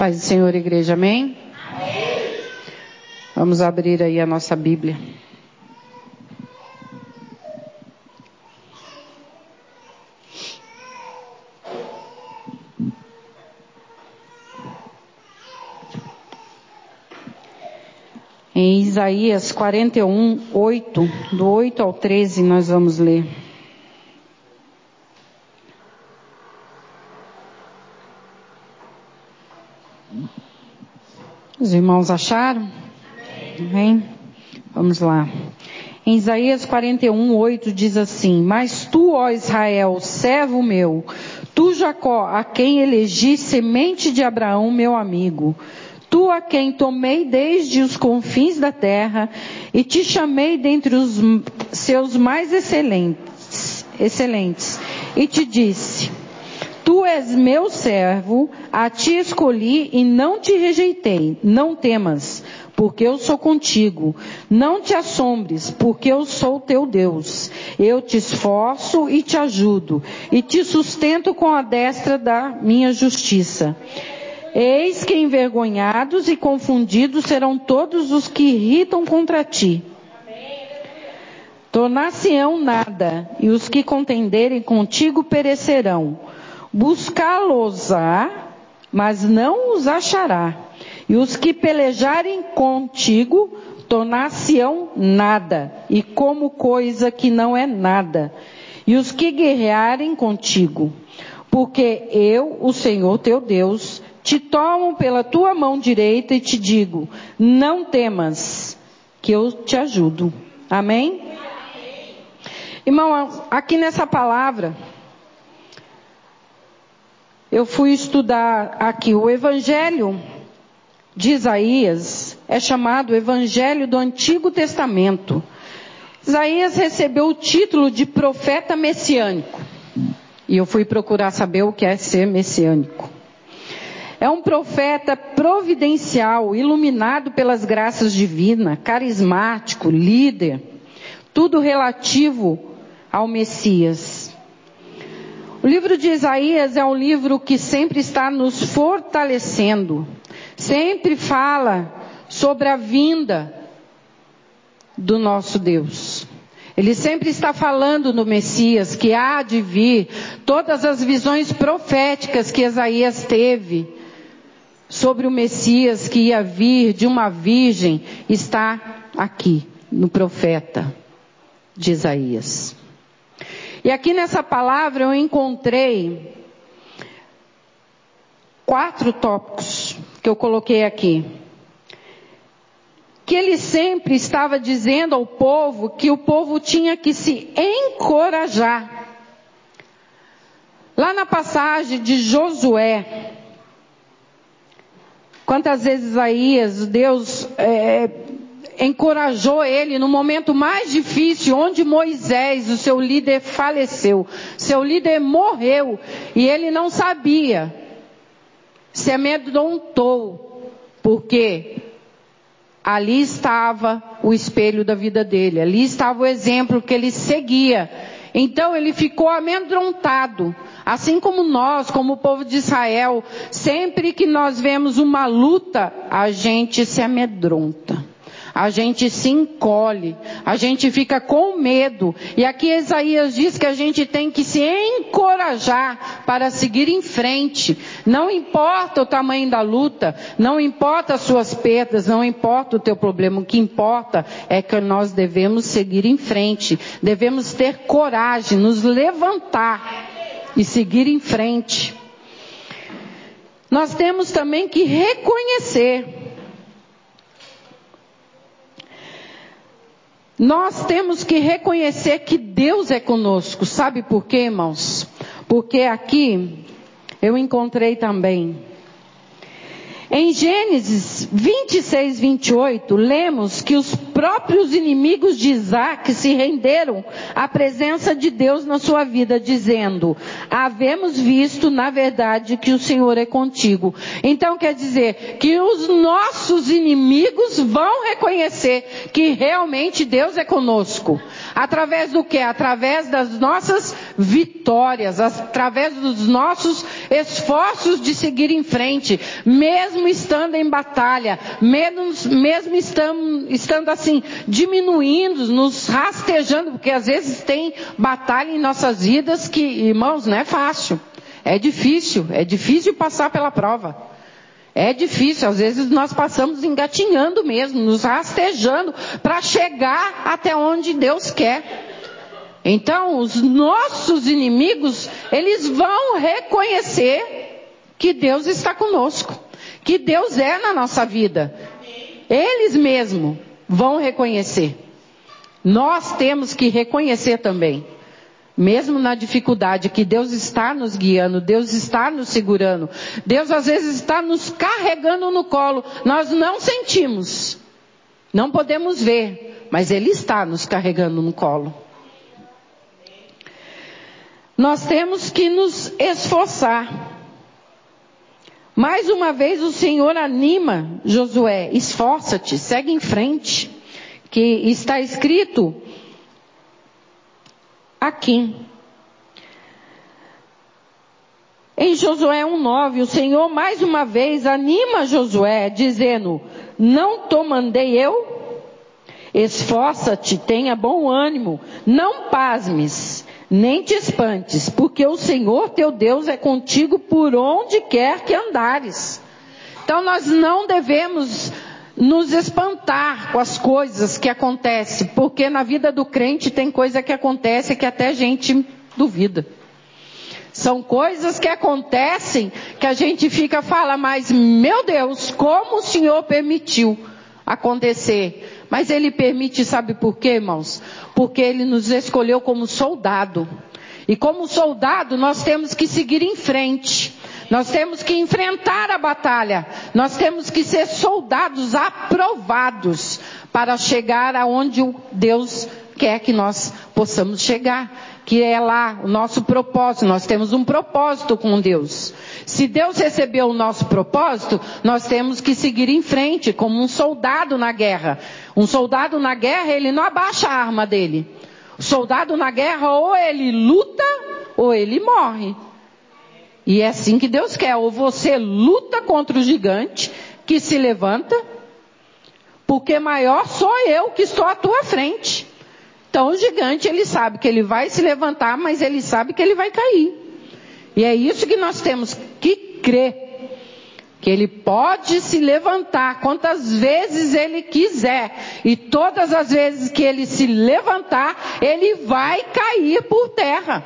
Paz do Senhor, igreja, amém? amém? Vamos abrir aí a nossa Bíblia. Em Isaías 41, 8, do 8 ao 13, nós vamos ler. Os irmãos acharam? Amém? Vamos lá. Em Isaías 41, 8 diz assim: Mas tu, ó Israel, servo meu, tu Jacó, a quem elegi semente de Abraão, meu amigo, tu a quem tomei desde os confins da terra e te chamei dentre os seus mais excelentes, excelentes e te disse: Tu és meu servo, a ti escolhi e não te rejeitei. Não temas, porque eu sou contigo. Não te assombres, porque eu sou teu Deus. Eu te esforço e te ajudo, e te sustento com a destra da minha justiça. Eis que envergonhados e confundidos serão todos os que irritam contra ti. Tornar-se-ão nada, e os que contenderem contigo perecerão buscá-los-á, mas não os achará. E os que pelejarem contigo tornar-se-ão nada, e como coisa que não é nada. E os que guerrearem contigo, porque eu, o Senhor teu Deus, te tomo pela tua mão direita e te digo: não temas, que eu te ajudo. Amém? Irmão, aqui nessa palavra, eu fui estudar aqui o Evangelho de Isaías, é chamado Evangelho do Antigo Testamento. Isaías recebeu o título de profeta messiânico. E eu fui procurar saber o que é ser messiânico. É um profeta providencial, iluminado pelas graças divinas, carismático, líder, tudo relativo ao Messias. O livro de Isaías é um livro que sempre está nos fortalecendo, sempre fala sobre a vinda do nosso Deus. Ele sempre está falando no Messias que há de vir todas as visões proféticas que Isaías teve sobre o Messias que ia vir de uma virgem está aqui no profeta de Isaías. E aqui nessa palavra eu encontrei quatro tópicos que eu coloquei aqui. Que ele sempre estava dizendo ao povo que o povo tinha que se encorajar. Lá na passagem de Josué, quantas vezes Isaías, Deus é, encorajou ele no momento mais difícil, onde Moisés, o seu líder, faleceu. Seu líder morreu e ele não sabia. Se amedrontou, porque ali estava o espelho da vida dele, ali estava o exemplo que ele seguia. Então ele ficou amedrontado. Assim como nós, como o povo de Israel, sempre que nós vemos uma luta, a gente se amedronta a gente se encolhe, a gente fica com medo. E aqui Isaías diz que a gente tem que se encorajar para seguir em frente. Não importa o tamanho da luta, não importa as suas perdas, não importa o teu problema. O que importa é que nós devemos seguir em frente, devemos ter coragem, nos levantar e seguir em frente. Nós temos também que reconhecer Nós temos que reconhecer que Deus é conosco. Sabe por quê, irmãos? Porque aqui eu encontrei também. Em Gênesis 26, 28, lemos que os próprios inimigos de Isaac se renderam à presença de Deus na sua vida, dizendo: Havemos visto, na verdade, que o Senhor é contigo. Então quer dizer que os nossos inimigos vão reconhecer que realmente Deus é conosco. Através do que? Através das nossas vitórias, através dos nossos esforços de seguir em frente, mesmo estando em batalha, mesmo, mesmo estando, estando assim, diminuindo, nos rastejando, porque às vezes tem batalha em nossas vidas que, irmãos, não é fácil. É difícil, é difícil passar pela prova. É difícil, às vezes nós passamos engatinhando mesmo, nos rastejando para chegar até onde Deus quer. Então, os nossos inimigos, eles vão reconhecer que Deus está conosco, que Deus é na nossa vida. Eles mesmos vão reconhecer. Nós temos que reconhecer também, mesmo na dificuldade, que Deus está nos guiando, Deus está nos segurando, Deus às vezes está nos carregando no colo. Nós não sentimos, não podemos ver, mas Ele está nos carregando no colo. Nós temos que nos esforçar. Mais uma vez o Senhor anima Josué, esforça-te, segue em frente, que está escrito aqui. Em Josué 1,9, o Senhor mais uma vez anima Josué, dizendo: Não te mandei eu? Esforça-te, tenha bom ânimo, não pasmes, nem te espantes, porque o Senhor teu Deus é contigo por onde quer que andares. Então nós não devemos nos espantar com as coisas que acontecem, porque na vida do crente tem coisa que acontece que até a gente duvida. São coisas que acontecem que a gente fica fala, mas meu Deus, como o Senhor permitiu acontecer? Mas ele permite, sabe por quê, irmãos? Porque ele nos escolheu como soldado. E como soldado, nós temos que seguir em frente. Nós temos que enfrentar a batalha. Nós temos que ser soldados aprovados para chegar aonde Deus quer que nós possamos chegar que é lá o nosso propósito. Nós temos um propósito com Deus. Se Deus recebeu o nosso propósito, nós temos que seguir em frente como um soldado na guerra. Um soldado na guerra, ele não abaixa a arma dele. O soldado na guerra, ou ele luta, ou ele morre. E é assim que Deus quer. Ou você luta contra o gigante que se levanta, porque maior sou eu que estou à tua frente. Então o gigante, ele sabe que ele vai se levantar, mas ele sabe que ele vai cair. E é isso que nós temos crer. Que ele pode se levantar quantas vezes ele quiser. E todas as vezes que ele se levantar, ele vai cair por terra.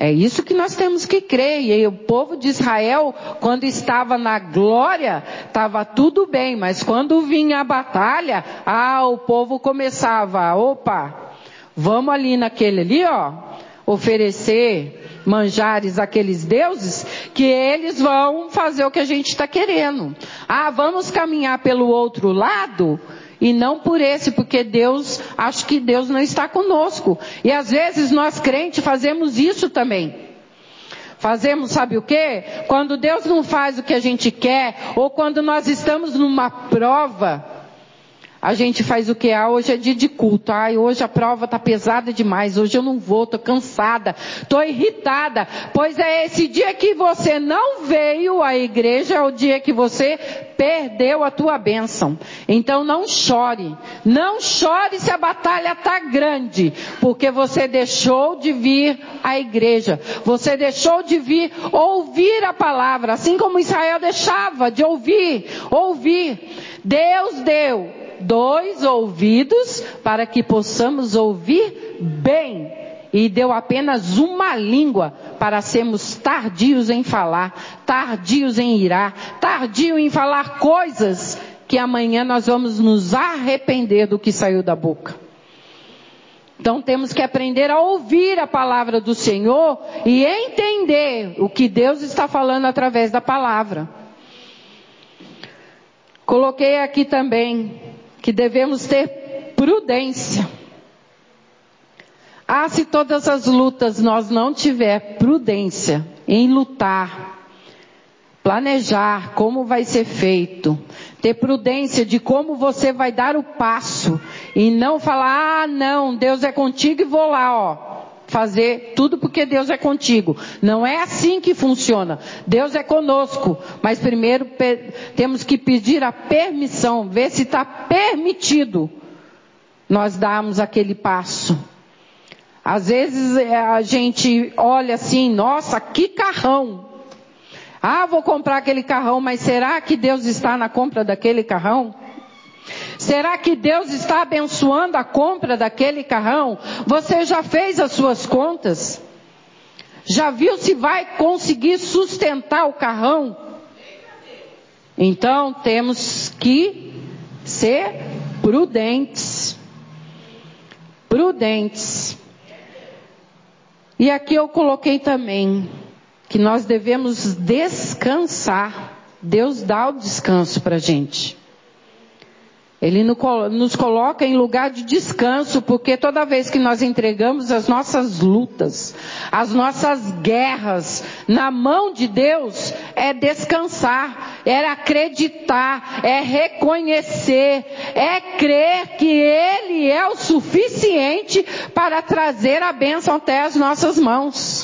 É isso que nós temos que crer. E o povo de Israel, quando estava na glória, estava tudo bem, mas quando vinha a batalha, ah, o povo começava, opa, vamos ali naquele ali, ó, oferecer manjares àqueles deuses, que eles vão fazer o que a gente está querendo. Ah, vamos caminhar pelo outro lado? E não por esse, porque Deus, acho que Deus não está conosco. E às vezes nós crentes fazemos isso também. Fazemos, sabe o que? Quando Deus não faz o que a gente quer, ou quando nós estamos numa prova, a gente faz o que? Ah, hoje é dia de culto. Ai, hoje a prova está pesada demais. Hoje eu não vou, estou cansada, estou irritada. Pois é esse dia que você não veio à igreja, é o dia que você perdeu a tua bênção. Então não chore. Não chore se a batalha está grande, porque você deixou de vir à igreja. Você deixou de vir ouvir a palavra, assim como Israel deixava de ouvir, ouvir. Deus deu dois ouvidos para que possamos ouvir bem. E deu apenas uma língua para sermos tardios em falar, tardios em irar, tardio em falar coisas que amanhã nós vamos nos arrepender do que saiu da boca. Então temos que aprender a ouvir a palavra do Senhor e entender o que Deus está falando através da palavra. Coloquei aqui também que devemos ter prudência. Ah, se todas as lutas nós não tiver prudência em lutar, planejar como vai ser feito, ter prudência de como você vai dar o passo e não falar, ah, não, Deus é contigo e vou lá, ó, fazer tudo porque Deus é contigo. Não é assim que funciona. Deus é conosco, mas primeiro temos que pedir a permissão, ver se está permitido nós darmos aquele passo. Às vezes é, a gente olha assim, nossa, que carrão. Ah, vou comprar aquele carrão, mas será que Deus está na compra daquele carrão? Será que Deus está abençoando a compra daquele carrão? Você já fez as suas contas? Já viu se vai conseguir sustentar o carrão? Então temos que ser prudentes. Prudentes. E aqui eu coloquei também que nós devemos descansar. Deus dá o descanso para a gente. Ele nos coloca em lugar de descanso, porque toda vez que nós entregamos as nossas lutas, as nossas guerras na mão de Deus, é descansar, é acreditar, é reconhecer, é crer que Ele é o suficiente para trazer a bênção até as nossas mãos.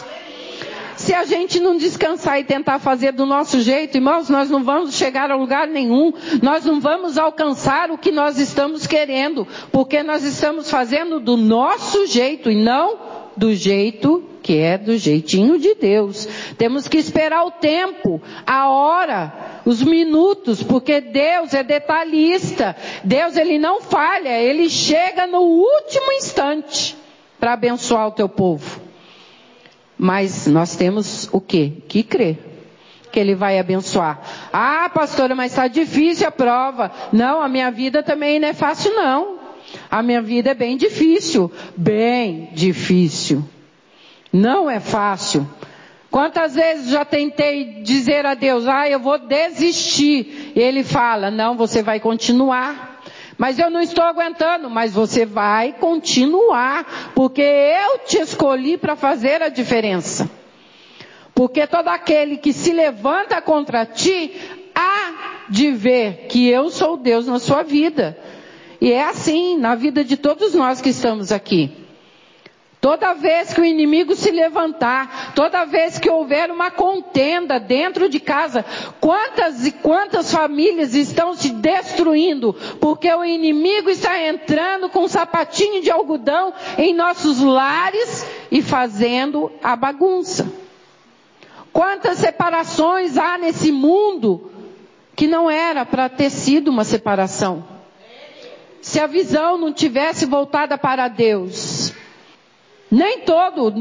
Se a gente não descansar e tentar fazer do nosso jeito, irmãos, nós não vamos chegar a lugar nenhum, nós não vamos alcançar o que nós estamos querendo, porque nós estamos fazendo do nosso jeito e não do jeito que é do jeitinho de Deus. Temos que esperar o tempo, a hora, os minutos, porque Deus é detalhista. Deus ele não falha, ele chega no último instante para abençoar o teu povo. Mas nós temos o quê? Que crer. Que Ele vai abençoar. Ah, pastora, mas está difícil a prova. Não, a minha vida também não é fácil, não. A minha vida é bem difícil. Bem difícil. Não é fácil. Quantas vezes já tentei dizer a Deus, ah, eu vou desistir. E Ele fala, não, você vai continuar. Mas eu não estou aguentando, mas você vai continuar, porque eu te escolhi para fazer a diferença. Porque todo aquele que se levanta contra ti, há de ver que eu sou Deus na sua vida. E é assim na vida de todos nós que estamos aqui. Toda vez que o inimigo se levantar, toda vez que houver uma contenda dentro de casa, quantas e quantas famílias estão se destruindo porque o inimigo está entrando com um sapatinho de algodão em nossos lares e fazendo a bagunça. Quantas separações há nesse mundo que não era para ter sido uma separação. Se a visão não tivesse voltada para Deus, nem todo,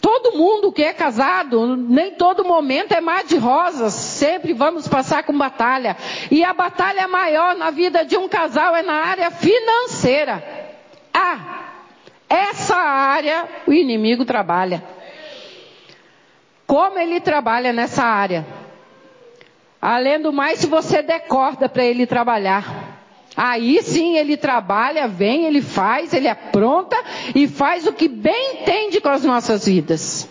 todo mundo que é casado, nem todo momento é mar de rosas. Sempre vamos passar com batalha. E a batalha maior na vida de um casal é na área financeira. Ah, essa área o inimigo trabalha. Como ele trabalha nessa área? Além do mais, se você der corda para ele trabalhar. Aí sim ele trabalha, vem, ele faz, ele apronta e faz o que bem entende com as nossas vidas.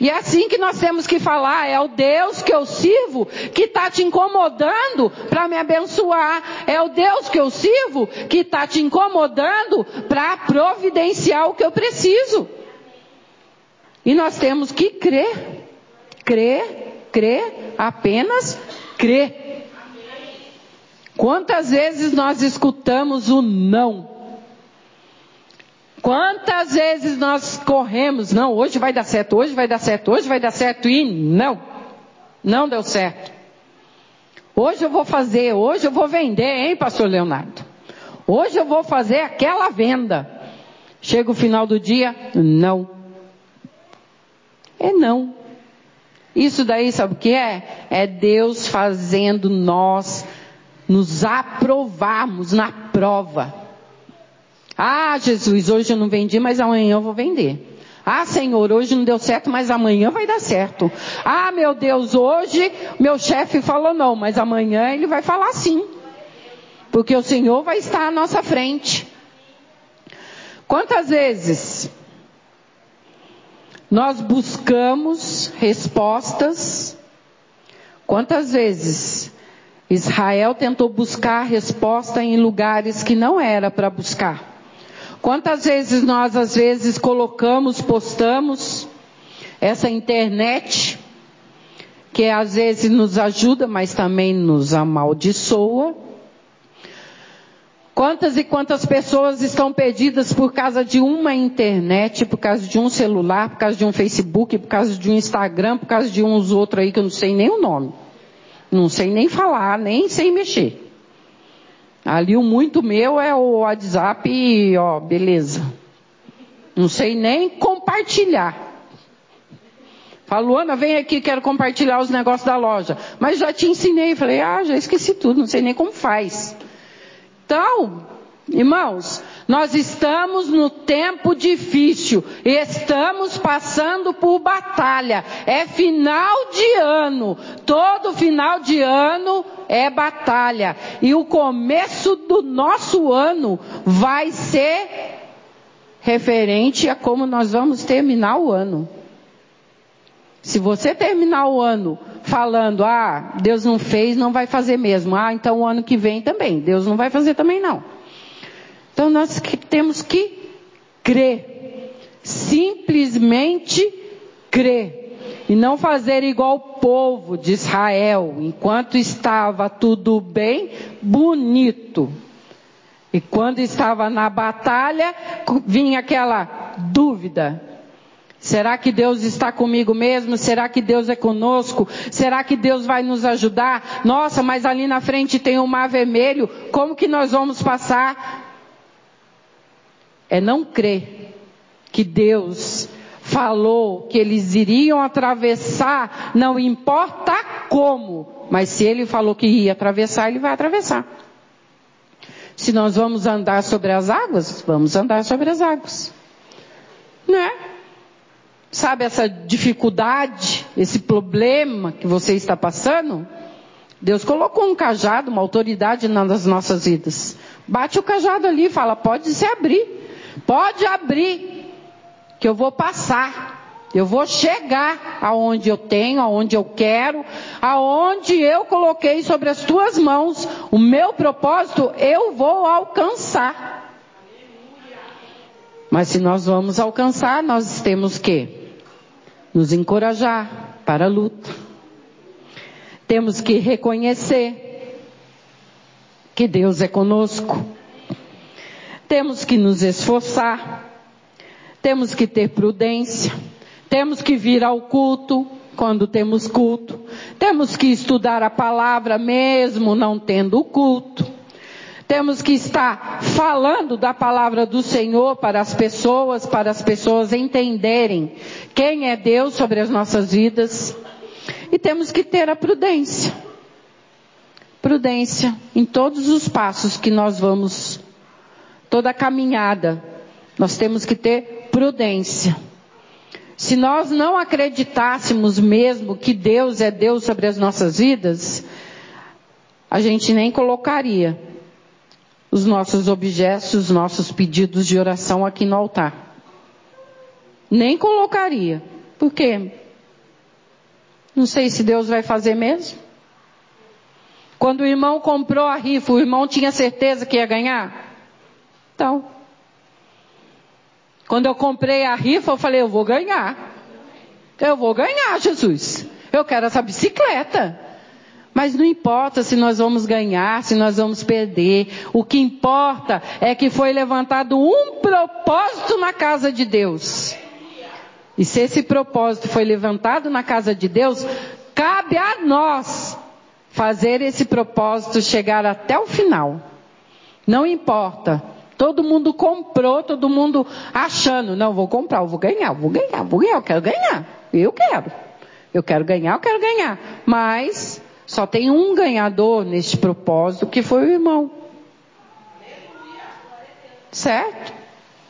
E é assim que nós temos que falar, é o Deus que eu sirvo que está te incomodando para me abençoar. É o Deus que eu sirvo que está te incomodando para providenciar o que eu preciso. E nós temos que crer, crer, crer, apenas crer. Quantas vezes nós escutamos o não? Quantas vezes nós corremos, não, hoje vai dar certo, hoje vai dar certo, hoje vai dar certo e não, não deu certo. Hoje eu vou fazer, hoje eu vou vender, hein, pastor Leonardo? Hoje eu vou fazer aquela venda. Chega o final do dia, não. É não. Isso daí sabe o que é? É Deus fazendo nós nos aprovarmos na prova. Ah, Jesus, hoje eu não vendi, mas amanhã eu vou vender. Ah, Senhor, hoje não deu certo, mas amanhã vai dar certo. Ah, meu Deus, hoje meu chefe falou não, mas amanhã ele vai falar sim. porque o Senhor vai estar à nossa frente. Quantas vezes nós buscamos respostas? Quantas vezes Israel tentou buscar resposta em lugares que não era para buscar? Quantas vezes nós às vezes colocamos, postamos essa internet que às vezes nos ajuda, mas também nos amaldiçoa? Quantas e quantas pessoas estão perdidas por causa de uma internet, por causa de um celular, por causa de um Facebook, por causa de um Instagram, por causa de uns outros aí que eu não sei nem o nome. Não sei nem falar, nem sei mexer. Ali o muito meu é o WhatsApp e, ó, beleza. Não sei nem compartilhar. Falo, Ana, vem aqui, quero compartilhar os negócios da loja. Mas já te ensinei. Falei, ah, já esqueci tudo, não sei nem como faz. Então, irmãos, nós estamos no tempo difícil, estamos passando por batalha. É final de ano, todo final de ano é batalha. E o começo do nosso ano vai ser referente a como nós vamos terminar o ano. Se você terminar o ano falando, ah, Deus não fez, não vai fazer mesmo. Ah, então o ano que vem também. Deus não vai fazer também não. Então nós temos que crer. Simplesmente crer. E não fazer igual o povo de Israel, enquanto estava tudo bem, bonito. E quando estava na batalha, vinha aquela dúvida: Será que Deus está comigo mesmo? Será que Deus é conosco? Será que Deus vai nos ajudar? Nossa, mas ali na frente tem um mar vermelho. Como que nós vamos passar? É não crer que Deus falou que eles iriam atravessar, não importa como, mas se ele falou que ia atravessar, ele vai atravessar. Se nós vamos andar sobre as águas, vamos andar sobre as águas. Não é? Sabe essa dificuldade, esse problema que você está passando? Deus colocou um cajado, uma autoridade nas nossas vidas. Bate o cajado ali e fala: pode se abrir, pode abrir, que eu vou passar. Eu vou chegar aonde eu tenho, aonde eu quero, aonde eu coloquei sobre as tuas mãos o meu propósito, eu vou alcançar. Mas se nós vamos alcançar, nós temos que nos encorajar para a luta. Temos que reconhecer que Deus é conosco. Temos que nos esforçar. Temos que ter prudência. Temos que vir ao culto quando temos culto. Temos que estudar a palavra mesmo não tendo culto. Temos que estar falando da palavra do Senhor para as pessoas, para as pessoas entenderem quem é Deus sobre as nossas vidas. E temos que ter a prudência. Prudência em todos os passos que nós vamos, toda a caminhada. Nós temos que ter prudência. Se nós não acreditássemos mesmo que Deus é Deus sobre as nossas vidas, a gente nem colocaria os nossos objetos, os nossos pedidos de oração aqui no altar. Nem colocaria. Por quê? Não sei se Deus vai fazer mesmo. Quando o irmão comprou a rifa, o irmão tinha certeza que ia ganhar? Então. Quando eu comprei a rifa, eu falei, eu vou ganhar. Eu vou ganhar, Jesus. Eu quero essa bicicleta. Mas não importa se nós vamos ganhar, se nós vamos perder. O que importa é que foi levantado um propósito na casa de Deus. E se esse propósito foi levantado na casa de Deus, cabe a nós fazer esse propósito chegar até o final. Não importa. Todo mundo comprou, todo mundo achando, não, vou comprar, vou ganhar, vou ganhar, vou ganhar, eu quero ganhar. Eu quero. Eu quero ganhar, eu quero ganhar. Mas só tem um ganhador neste propósito, que foi o irmão. Certo?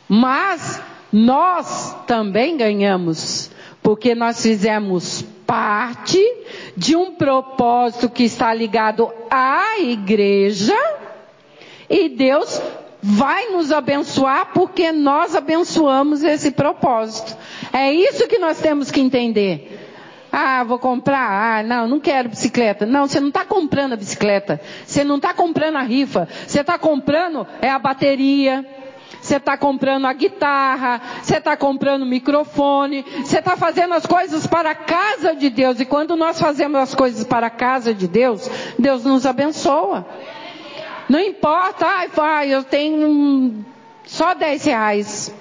Mas nós também ganhamos, porque nós fizemos parte de um propósito que está ligado à igreja E Deus vai nos abençoar porque nós abençoamos esse propósito. É isso que nós temos que entender. Ah, vou comprar. Ah, não, não quero bicicleta. Não, você não está comprando a bicicleta. Você não está comprando a rifa. Você está comprando é a bateria. Você está comprando a guitarra. Você está comprando o microfone. Você está fazendo as coisas para a casa de Deus. E quando nós fazemos as coisas para a casa de Deus, Deus nos abençoa. Não importa, ah, eu tenho só 10 reais.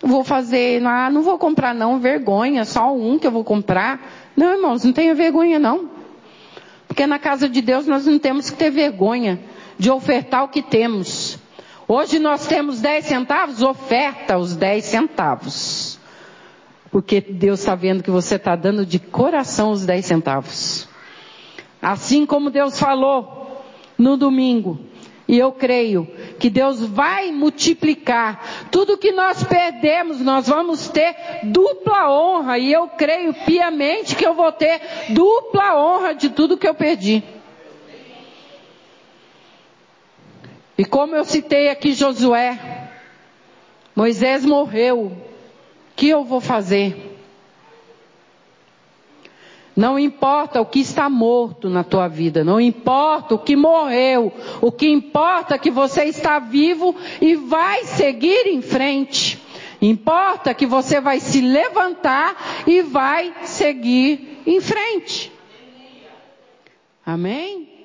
Vou fazer, ah, não vou comprar não, vergonha, só um que eu vou comprar. Não, irmãos, não tenha vergonha não. Porque na casa de Deus nós não temos que ter vergonha de ofertar o que temos. Hoje nós temos 10 centavos, oferta os 10 centavos. Porque Deus está vendo que você está dando de coração os 10 centavos. Assim como Deus falou no domingo. E eu creio que Deus vai multiplicar. Tudo que nós perdemos, nós vamos ter dupla honra. E eu creio piamente que eu vou ter dupla honra de tudo que eu perdi. E como eu citei aqui Josué, Moisés morreu. O que eu vou fazer? Não importa o que está morto na tua vida, não importa o que morreu, o que importa é que você está vivo e vai seguir em frente. Importa que você vai se levantar e vai seguir em frente. Amém?